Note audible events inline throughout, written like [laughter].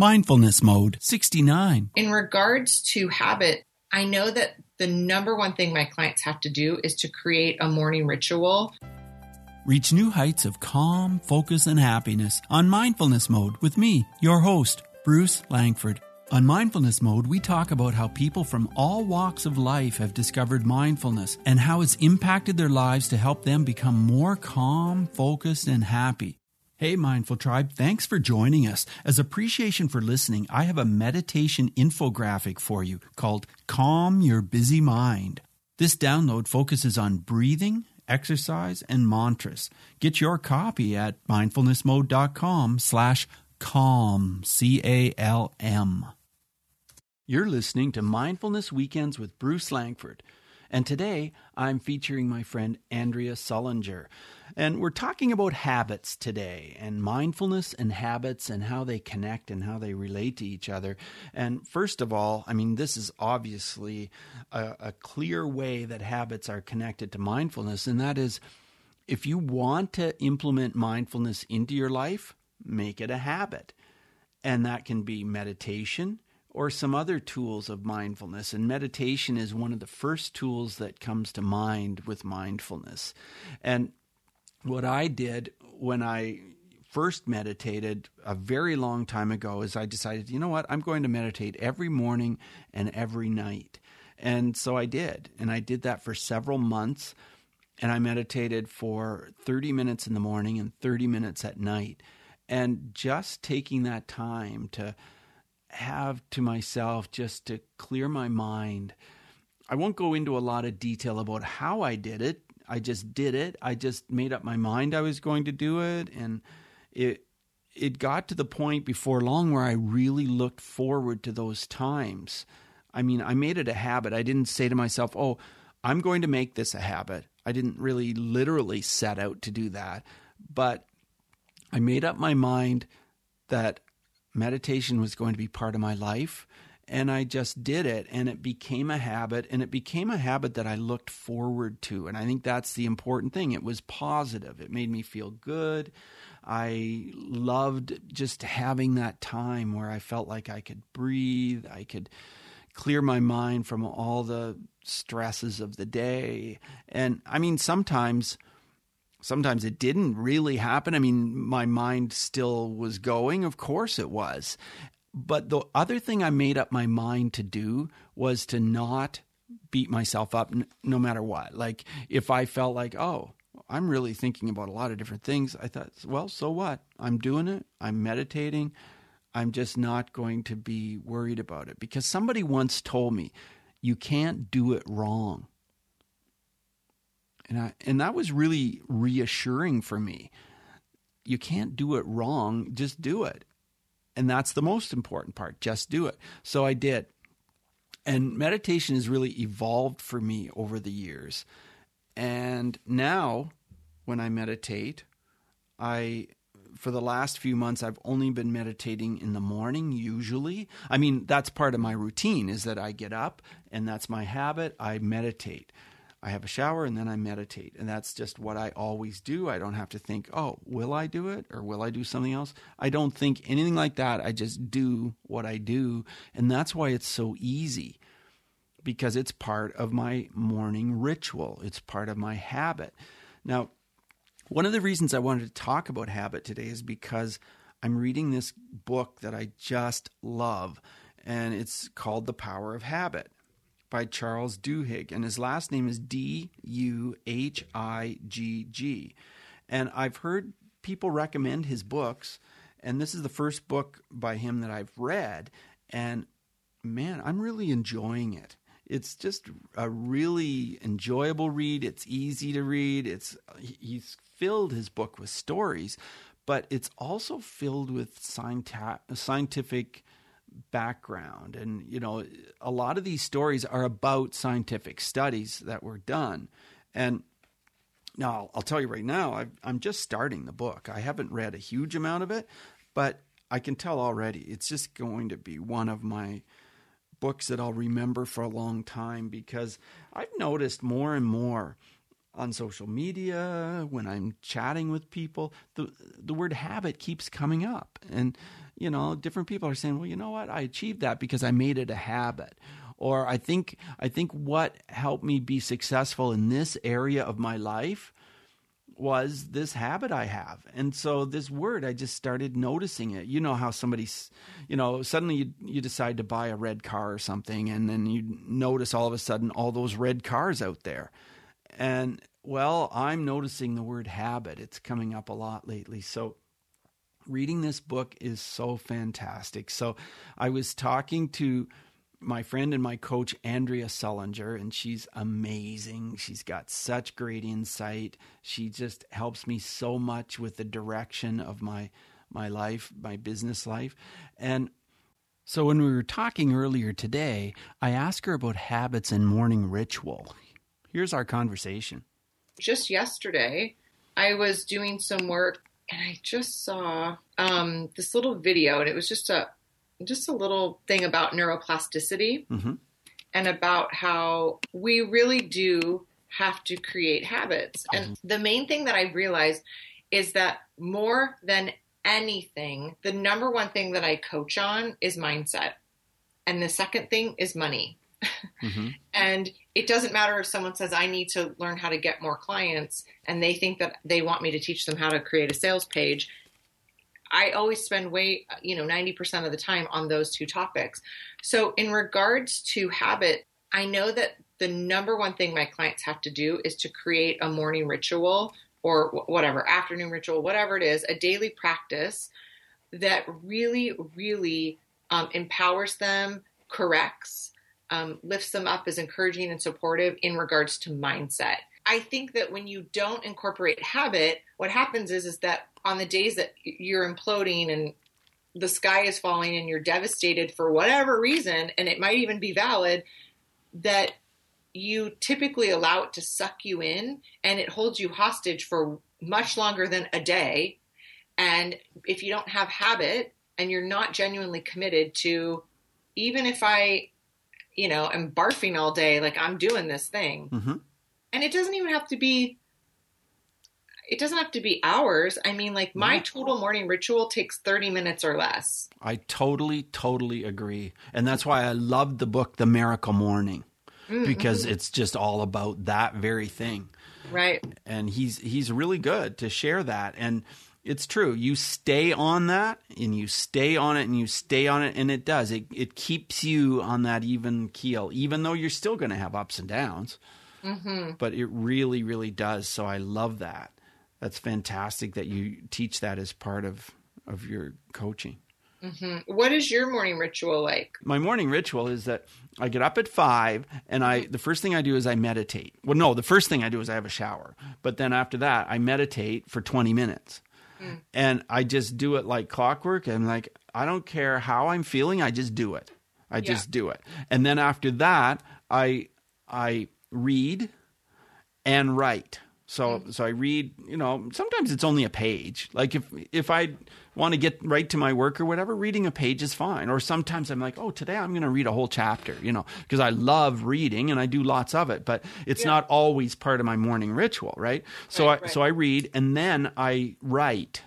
Mindfulness Mode 69. In regards to habit, I know that the number one thing my clients have to do is to create a morning ritual. Reach new heights of calm, focus, and happiness on Mindfulness Mode with me, your host, Bruce Langford. On Mindfulness Mode, we talk about how people from all walks of life have discovered mindfulness and how it's impacted their lives to help them become more calm, focused, and happy. Hey, Mindful Tribe, thanks for joining us. As appreciation for listening, I have a meditation infographic for you called Calm Your Busy Mind. This download focuses on breathing, exercise, and mantras. Get your copy at mindfulnessmode.com slash calm, C-A-L-M. You're listening to Mindfulness Weekends with Bruce Langford. And today I'm featuring my friend Andrea Sullinger. And we're talking about habits today and mindfulness and habits and how they connect and how they relate to each other. And first of all, I mean, this is obviously a, a clear way that habits are connected to mindfulness, and that is if you want to implement mindfulness into your life, make it a habit. And that can be meditation or some other tools of mindfulness. And meditation is one of the first tools that comes to mind with mindfulness. And what I did when I first meditated a very long time ago is I decided, you know what, I'm going to meditate every morning and every night. And so I did. And I did that for several months. And I meditated for 30 minutes in the morning and 30 minutes at night. And just taking that time to have to myself just to clear my mind. I won't go into a lot of detail about how I did it I just did it. I just made up my mind I was going to do it, and it it got to the point before long where I really looked forward to those times. I mean, I made it a habit. I didn't say to myself, "Oh, I'm going to make this a habit." I didn't really literally set out to do that, but I made up my mind that meditation was going to be part of my life and I just did it and it became a habit and it became a habit that I looked forward to and I think that's the important thing. It was positive. It made me feel good. I loved just having that time where I felt like I could breathe I could clear my mind from all the stresses of the day. And I mean sometimes sometimes it didn't really happen. I mean, my mind still was going. Of course it was. But the other thing I made up my mind to do was to not beat myself up n- no matter what. Like if I felt like, oh, I'm really thinking about a lot of different things, I thought, well, so what? I'm doing it. I'm meditating. I'm just not going to be worried about it because somebody once told me, you can't do it wrong. And I, and that was really reassuring for me. You can't do it wrong, just do it. And that's the most important part. Just do it. So I did. And meditation has really evolved for me over the years. And now, when I meditate, I for the last few months I've only been meditating in the morning usually. I mean, that's part of my routine is that I get up and that's my habit. I meditate. I have a shower and then I meditate. And that's just what I always do. I don't have to think, oh, will I do it or will I do something else? I don't think anything like that. I just do what I do. And that's why it's so easy because it's part of my morning ritual, it's part of my habit. Now, one of the reasons I wanted to talk about habit today is because I'm reading this book that I just love, and it's called The Power of Habit by Charles Duhigg, and his last name is D U H I G G. And I've heard people recommend his books, and this is the first book by him that I've read, and man, I'm really enjoying it. It's just a really enjoyable read. It's easy to read. It's he's filled his book with stories, but it's also filled with scientific background. And, you know, a lot of these stories are about scientific studies that were done. And now I'll tell you right now, i am just starting the book. I haven't read a huge amount of it, but I can tell already it's just going to be one of my books that I'll remember for a long time because I've noticed more and more on social media when I'm chatting with people the the word habit keeps coming up and you know, different people are saying, well, you know what? I achieved that because I made it a habit. Or I think I think what helped me be successful in this area of my life was this habit I have. And so this word, I just started noticing it. You know how somebody's, you know, suddenly you, you decide to buy a red car or something, and then you notice all of a sudden all those red cars out there. And well, I'm noticing the word habit. It's coming up a lot lately. So reading this book is so fantastic. So I was talking to my friend and my coach Andrea Sullinger, and she's amazing. She's got such great insight. She just helps me so much with the direction of my my life, my business life. And so when we were talking earlier today, I asked her about habits and morning ritual. Here's our conversation. Just yesterday, I was doing some work and I just saw um, this little video, and it was just a just a little thing about neuroplasticity mm-hmm. and about how we really do have to create habits. And mm-hmm. the main thing that I realized is that more than anything, the number one thing that I coach on is mindset. And the second thing is money. Mm-hmm. [laughs] and it doesn't matter if someone says, I need to learn how to get more clients, and they think that they want me to teach them how to create a sales page. I always spend way, you know, 90% of the time on those two topics. So, in regards to habit, I know that the number one thing my clients have to do is to create a morning ritual or whatever, afternoon ritual, whatever it is, a daily practice that really, really um, empowers them, corrects, um, lifts them up, is encouraging and supportive in regards to mindset. I think that when you don't incorporate habit, what happens is is that on the days that you're imploding and the sky is falling and you're devastated for whatever reason, and it might even be valid, that you typically allow it to suck you in and it holds you hostage for much longer than a day. And if you don't have habit and you're not genuinely committed to, even if I, you know, am barfing all day, like I'm doing this thing. Mm-hmm. And it doesn't even have to be it doesn't have to be hours. I mean, like my total morning ritual takes 30 minutes or less. I totally, totally agree. And that's why I love the book, The Miracle Morning, mm-hmm. because it's just all about that very thing. Right. And he's he's really good to share that. And it's true. You stay on that and you stay on it and you stay on it and it does. It it keeps you on that even keel, even though you're still going to have ups and downs. Mm-hmm. But it really, really does. So I love that that's fantastic that you teach that as part of of your coaching. Mm-hmm. What is your morning ritual like? My morning ritual is that I get up at five, and I the first thing I do is I meditate. Well, no, the first thing I do is I have a shower, but then after that I meditate for twenty minutes, mm. and I just do it like clockwork. I'm like, I don't care how I'm feeling, I just do it. I yeah. just do it, and then after that I I read and write. So mm. so I read, you know, sometimes it's only a page. Like if if I want to get right to my work or whatever, reading a page is fine. Or sometimes I'm like, oh, today I'm going to read a whole chapter, you know, because I love reading and I do lots of it, but it's yeah. not always part of my morning ritual, right? So right, I right. so I read and then I write.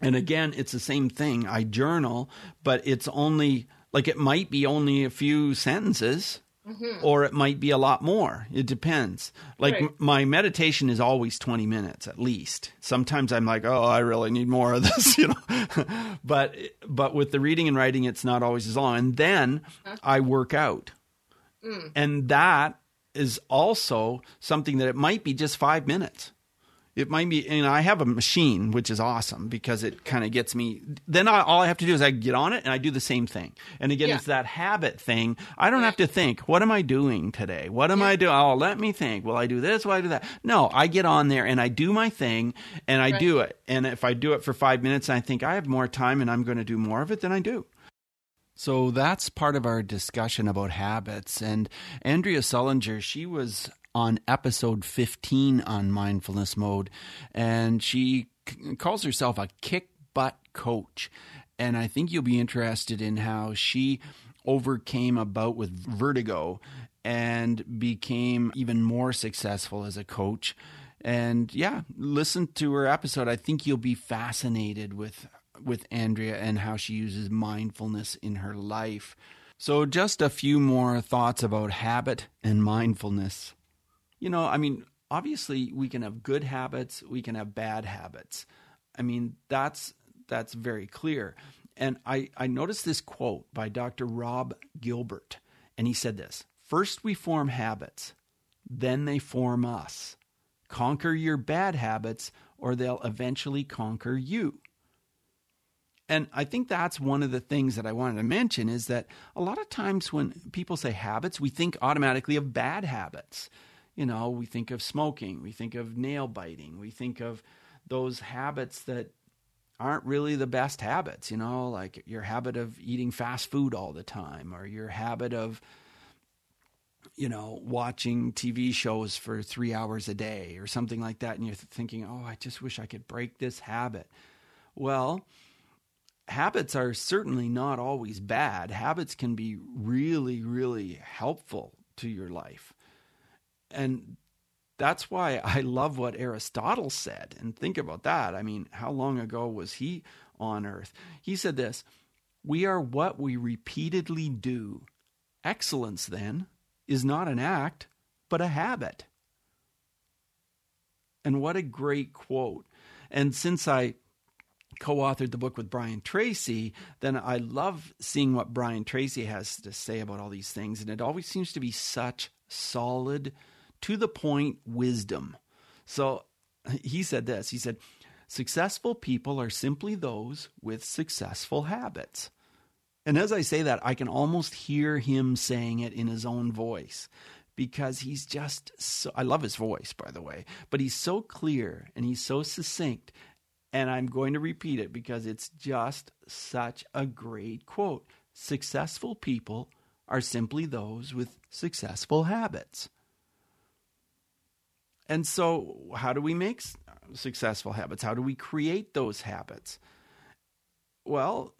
And again, it's the same thing. I journal, but it's only like it might be only a few sentences Mm-hmm. Or it might be a lot more. It depends. Like right. m- my meditation is always 20 minutes at least. Sometimes I'm like, "Oh, I really need more of [laughs] this," you know. [laughs] but but with the reading and writing it's not always as long. And then huh? I work out. Mm. And that is also something that it might be just 5 minutes it might be and i have a machine which is awesome because it kind of gets me then I, all i have to do is i get on it and i do the same thing and again yeah. it's that habit thing i don't yeah. have to think what am i doing today what am yeah. i doing oh let me think will i do this will i do that no i get on there and i do my thing and i right. do it and if i do it for five minutes and i think i have more time and i'm going to do more of it then i do so that's part of our discussion about habits. And Andrea Sullinger, she was on episode 15 on mindfulness mode, and she c- calls herself a kick butt coach. And I think you'll be interested in how she overcame a bout with vertigo and became even more successful as a coach. And yeah, listen to her episode. I think you'll be fascinated with with Andrea and how she uses mindfulness in her life. So, just a few more thoughts about habit and mindfulness. You know, I mean, obviously we can have good habits, we can have bad habits. I mean, that's that's very clear. And I, I noticed this quote by Dr. Rob Gilbert, and he said this First we form habits, then they form us. Conquer your bad habits, or they'll eventually conquer you. And I think that's one of the things that I wanted to mention is that a lot of times when people say habits, we think automatically of bad habits. You know, we think of smoking, we think of nail biting, we think of those habits that aren't really the best habits, you know, like your habit of eating fast food all the time or your habit of you know, watching TV shows for three hours a day or something like that, and you're thinking, oh, I just wish I could break this habit. Well, habits are certainly not always bad. Habits can be really, really helpful to your life. And that's why I love what Aristotle said. And think about that. I mean, how long ago was he on earth? He said this We are what we repeatedly do. Excellence, then, is not an act, but a habit. And what a great quote. And since I co authored the book with Brian Tracy, then I love seeing what Brian Tracy has to say about all these things. And it always seems to be such solid, to the point wisdom. So he said this he said, Successful people are simply those with successful habits. And as I say that, I can almost hear him saying it in his own voice because he's just so. I love his voice, by the way, but he's so clear and he's so succinct. And I'm going to repeat it because it's just such a great quote. Successful people are simply those with successful habits. And so, how do we make successful habits? How do we create those habits? Well,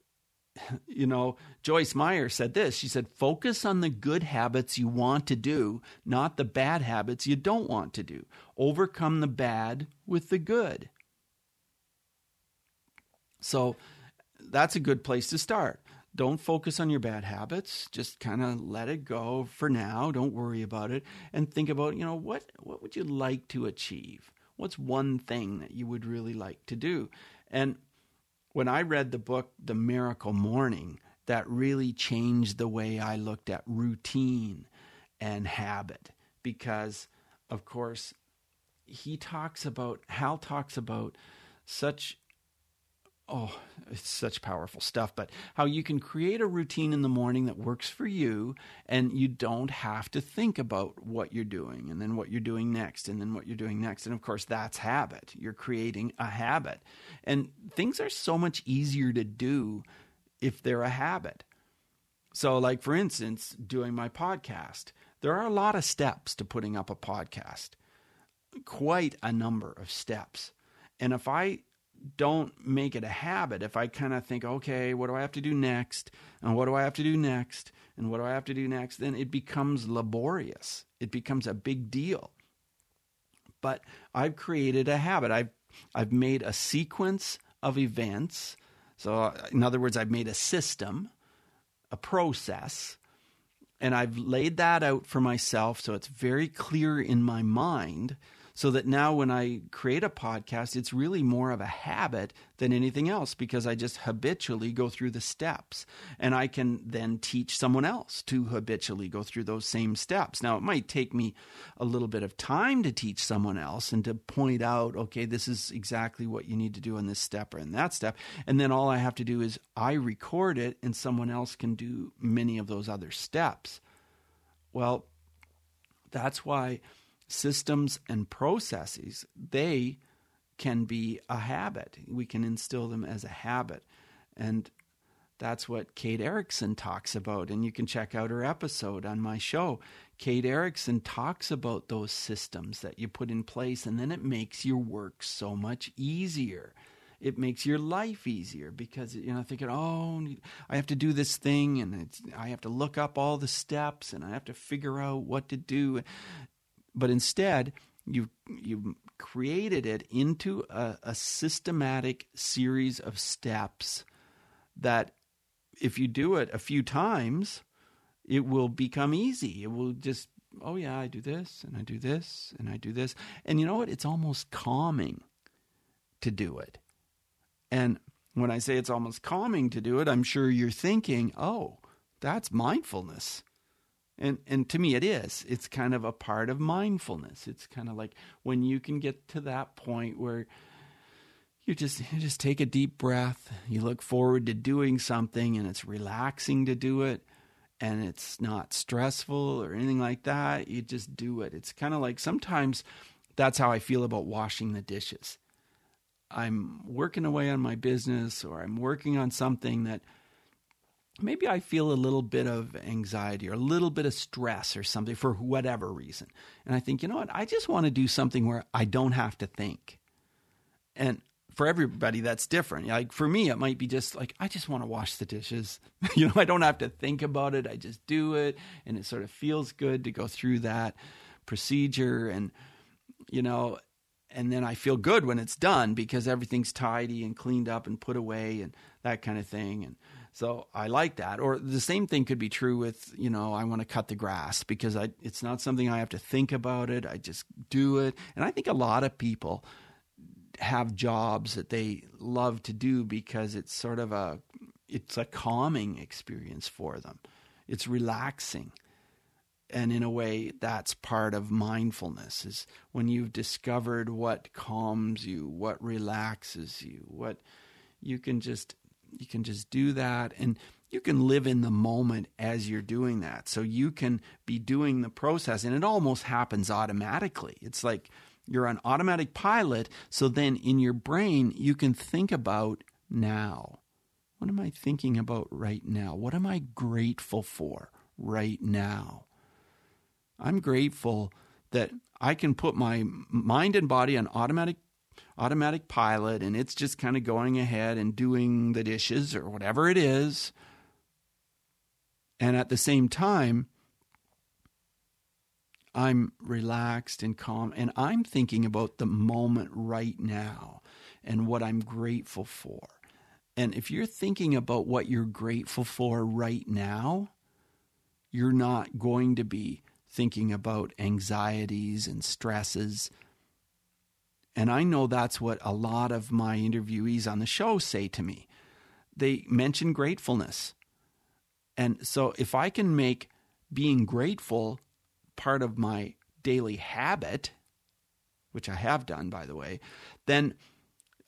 [laughs] you know, Joyce Meyer said this. She said, focus on the good habits you want to do, not the bad habits you don't want to do. Overcome the bad with the good. So that's a good place to start. Don't focus on your bad habits. Just kind of let it go for now. Don't worry about it. And think about, you know, what, what would you like to achieve? What's one thing that you would really like to do? And when I read the book, The Miracle Morning, that really changed the way I looked at routine and habit because, of course, he talks about, Hal talks about such oh, it's such powerful stuff, but how you can create a routine in the morning that works for you and you don't have to think about what you're doing and then what you're doing next and then what you're doing next. And of course, that's habit. You're creating a habit. And things are so much easier to do if they're a habit. So, like for instance, doing my podcast, there are a lot of steps to putting up a podcast, quite a number of steps. And if I don't make it a habit, if I kind of think, okay, what do I have to do next? And what do I have to do next? And what do I have to do next? Then it becomes laborious. It becomes a big deal. But I've created a habit. I've, I've made a sequence of events. So, in other words, I've made a system, a process, and I've laid that out for myself so it's very clear in my mind so that now when I create a podcast, it's really more of a habit than anything else because I just habitually go through the steps and I can then teach someone else to habitually go through those same steps. Now, it might take me a little bit of time to teach someone else and to point out, okay, this is exactly what you need to do in this step or in that step. And then all I have to do is I record it and someone else can do many of those other steps. Well, that's why systems and processes, they can be a habit. We can instill them as a habit. And that's what Kate Erickson talks about. And you can check out her episode on my show. Kate Erickson talks about those systems that you put in place, and then it makes your work so much easier. It makes your life easier because you know thinking, oh, I have to do this thing, and I have to look up all the steps, and I have to figure out what to do. But instead, you you created it into a, a systematic series of steps that if you do it a few times, it will become easy. It will just oh yeah, I do this and I do this and I do this. And you know what? It's almost calming to do it. And when I say it's almost calming to do it, I'm sure you're thinking, "Oh, that's mindfulness." And and to me it is. It's kind of a part of mindfulness. It's kind of like when you can get to that point where you just you just take a deep breath, you look forward to doing something and it's relaxing to do it and it's not stressful or anything like that. You just do it. It's kind of like sometimes that's how I feel about washing the dishes. I'm working away on my business or I'm working on something that maybe I feel a little bit of anxiety or a little bit of stress or something for whatever reason. And I think, you know what? I just want to do something where I don't have to think. And for everybody that's different. Like for me, it might be just like I just want to wash the dishes. [laughs] you know, I don't have to think about it. I just do it, and it sort of feels good to go through that procedure, and you know, and then I feel good when it's done because everything's tidy and cleaned up and put away and that kind of thing. And so I like that. Or the same thing could be true with, you know, I want to cut the grass because I it's not something I have to think about it. I just do it. And I think a lot of people have jobs that they love to do because it's sort of a it's a calming experience for them. It's relaxing. And in a way that's part of mindfulness is when you've discovered what calms you, what relaxes you, what you can just you can just do that and you can live in the moment as you're doing that. So you can be doing the process and it almost happens automatically. It's like you're on automatic pilot. So then in your brain, you can think about now. What am I thinking about right now? What am I grateful for right now? I'm grateful that I can put my mind and body on automatic automatic pilot and it's just kind of going ahead and doing the dishes or whatever it is. And at the same time, I'm relaxed and calm, and I'm thinking about the moment right now and what I'm grateful for. And if you're thinking about what you're grateful for right now, you're not going to be thinking about anxieties and stresses. And I know that's what a lot of my interviewees on the show say to me. They mention gratefulness. And so if I can make being grateful part of my daily habit, which I have done, by the way, then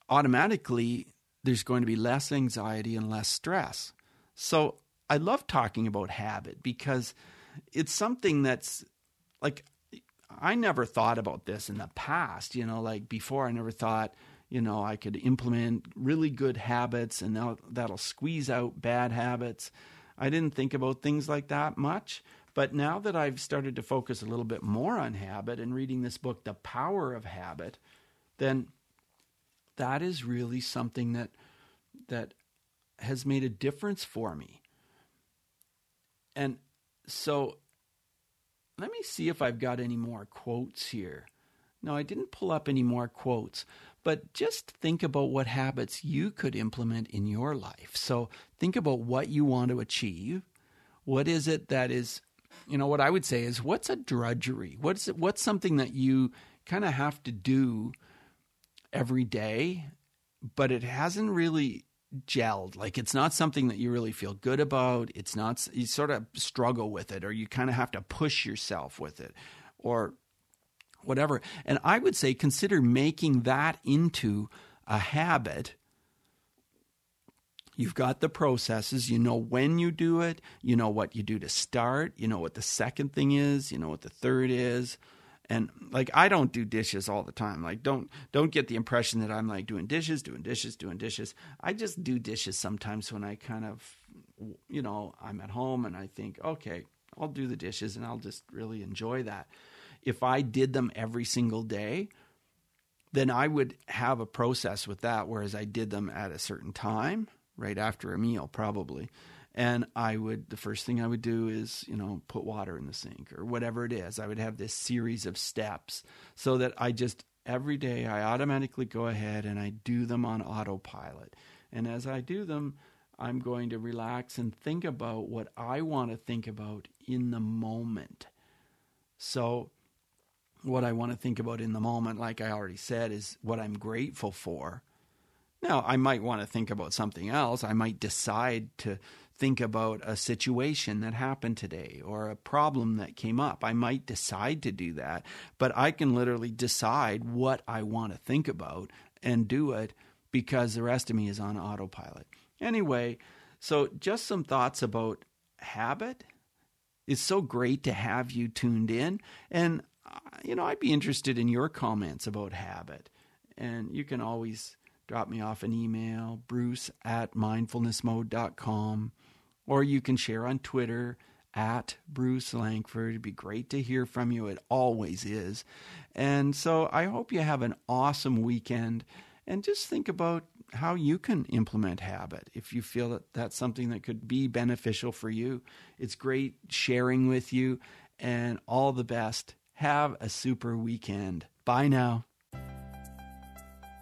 automatically there's going to be less anxiety and less stress. So I love talking about habit because it's something that's like I never thought about this in the past. You know, like before, I never thought, you know, I could implement really good habits and that'll, squeeze out bad habits. I didn't think about things like that much. But now that I've started to focus a little bit more on habit and reading this book, The Power of Habit, then that is really something that that has made a difference for me. And so let me see if I've got any more quotes here. No, I didn't pull up any more quotes, but just think about what habits you could implement in your life. So think about what you want to achieve. What is it that is you know what I would say is what's a drudgery? What's it, what's something that you kind of have to do every day, but it hasn't really gelled. Like it's not something that you really feel good about. It's not you sort of struggle with it or you kind of have to push yourself with it or whatever. And I would say consider making that into a habit You've got the processes. You know when you do it. You know what you do to start. You know what the second thing is. You know what the third is. And like I don't do dishes all the time. Like don't don't get the impression that I'm like doing dishes, doing dishes, doing dishes. I just do dishes sometimes when I kind of you know, I'm at home and I think, okay, I'll do the dishes and I'll just really enjoy that. If I did them every single day, then I would have a process with that whereas I did them at a certain time right after a meal, probably. And I would, the first thing I would do is, you know, put water in the sink or whatever it is. I would have this series of steps so that I just, every day, I automatically go ahead and I do them on autopilot. And as I do them, I'm going to relax and think about what I want to think about in the moment. So, what I want to think about in the moment, like I already said, is what I'm grateful for. Now, I might want to think about something else. I might decide to think about a situation that happened today or a problem that came up. I might decide to do that, but I can literally decide what I want to think about and do it because the rest of me is on autopilot. Anyway, so just some thoughts about habit. It's so great to have you tuned in. And, uh, you know, I'd be interested in your comments about habit. And you can always drop me off an email, bruce at mindfulnessmode.com, or you can share on Twitter at Bruce Langford. It'd be great to hear from you. It always is. And so I hope you have an awesome weekend and just think about how you can implement habit if you feel that that's something that could be beneficial for you. It's great sharing with you and all the best. Have a super weekend. Bye now.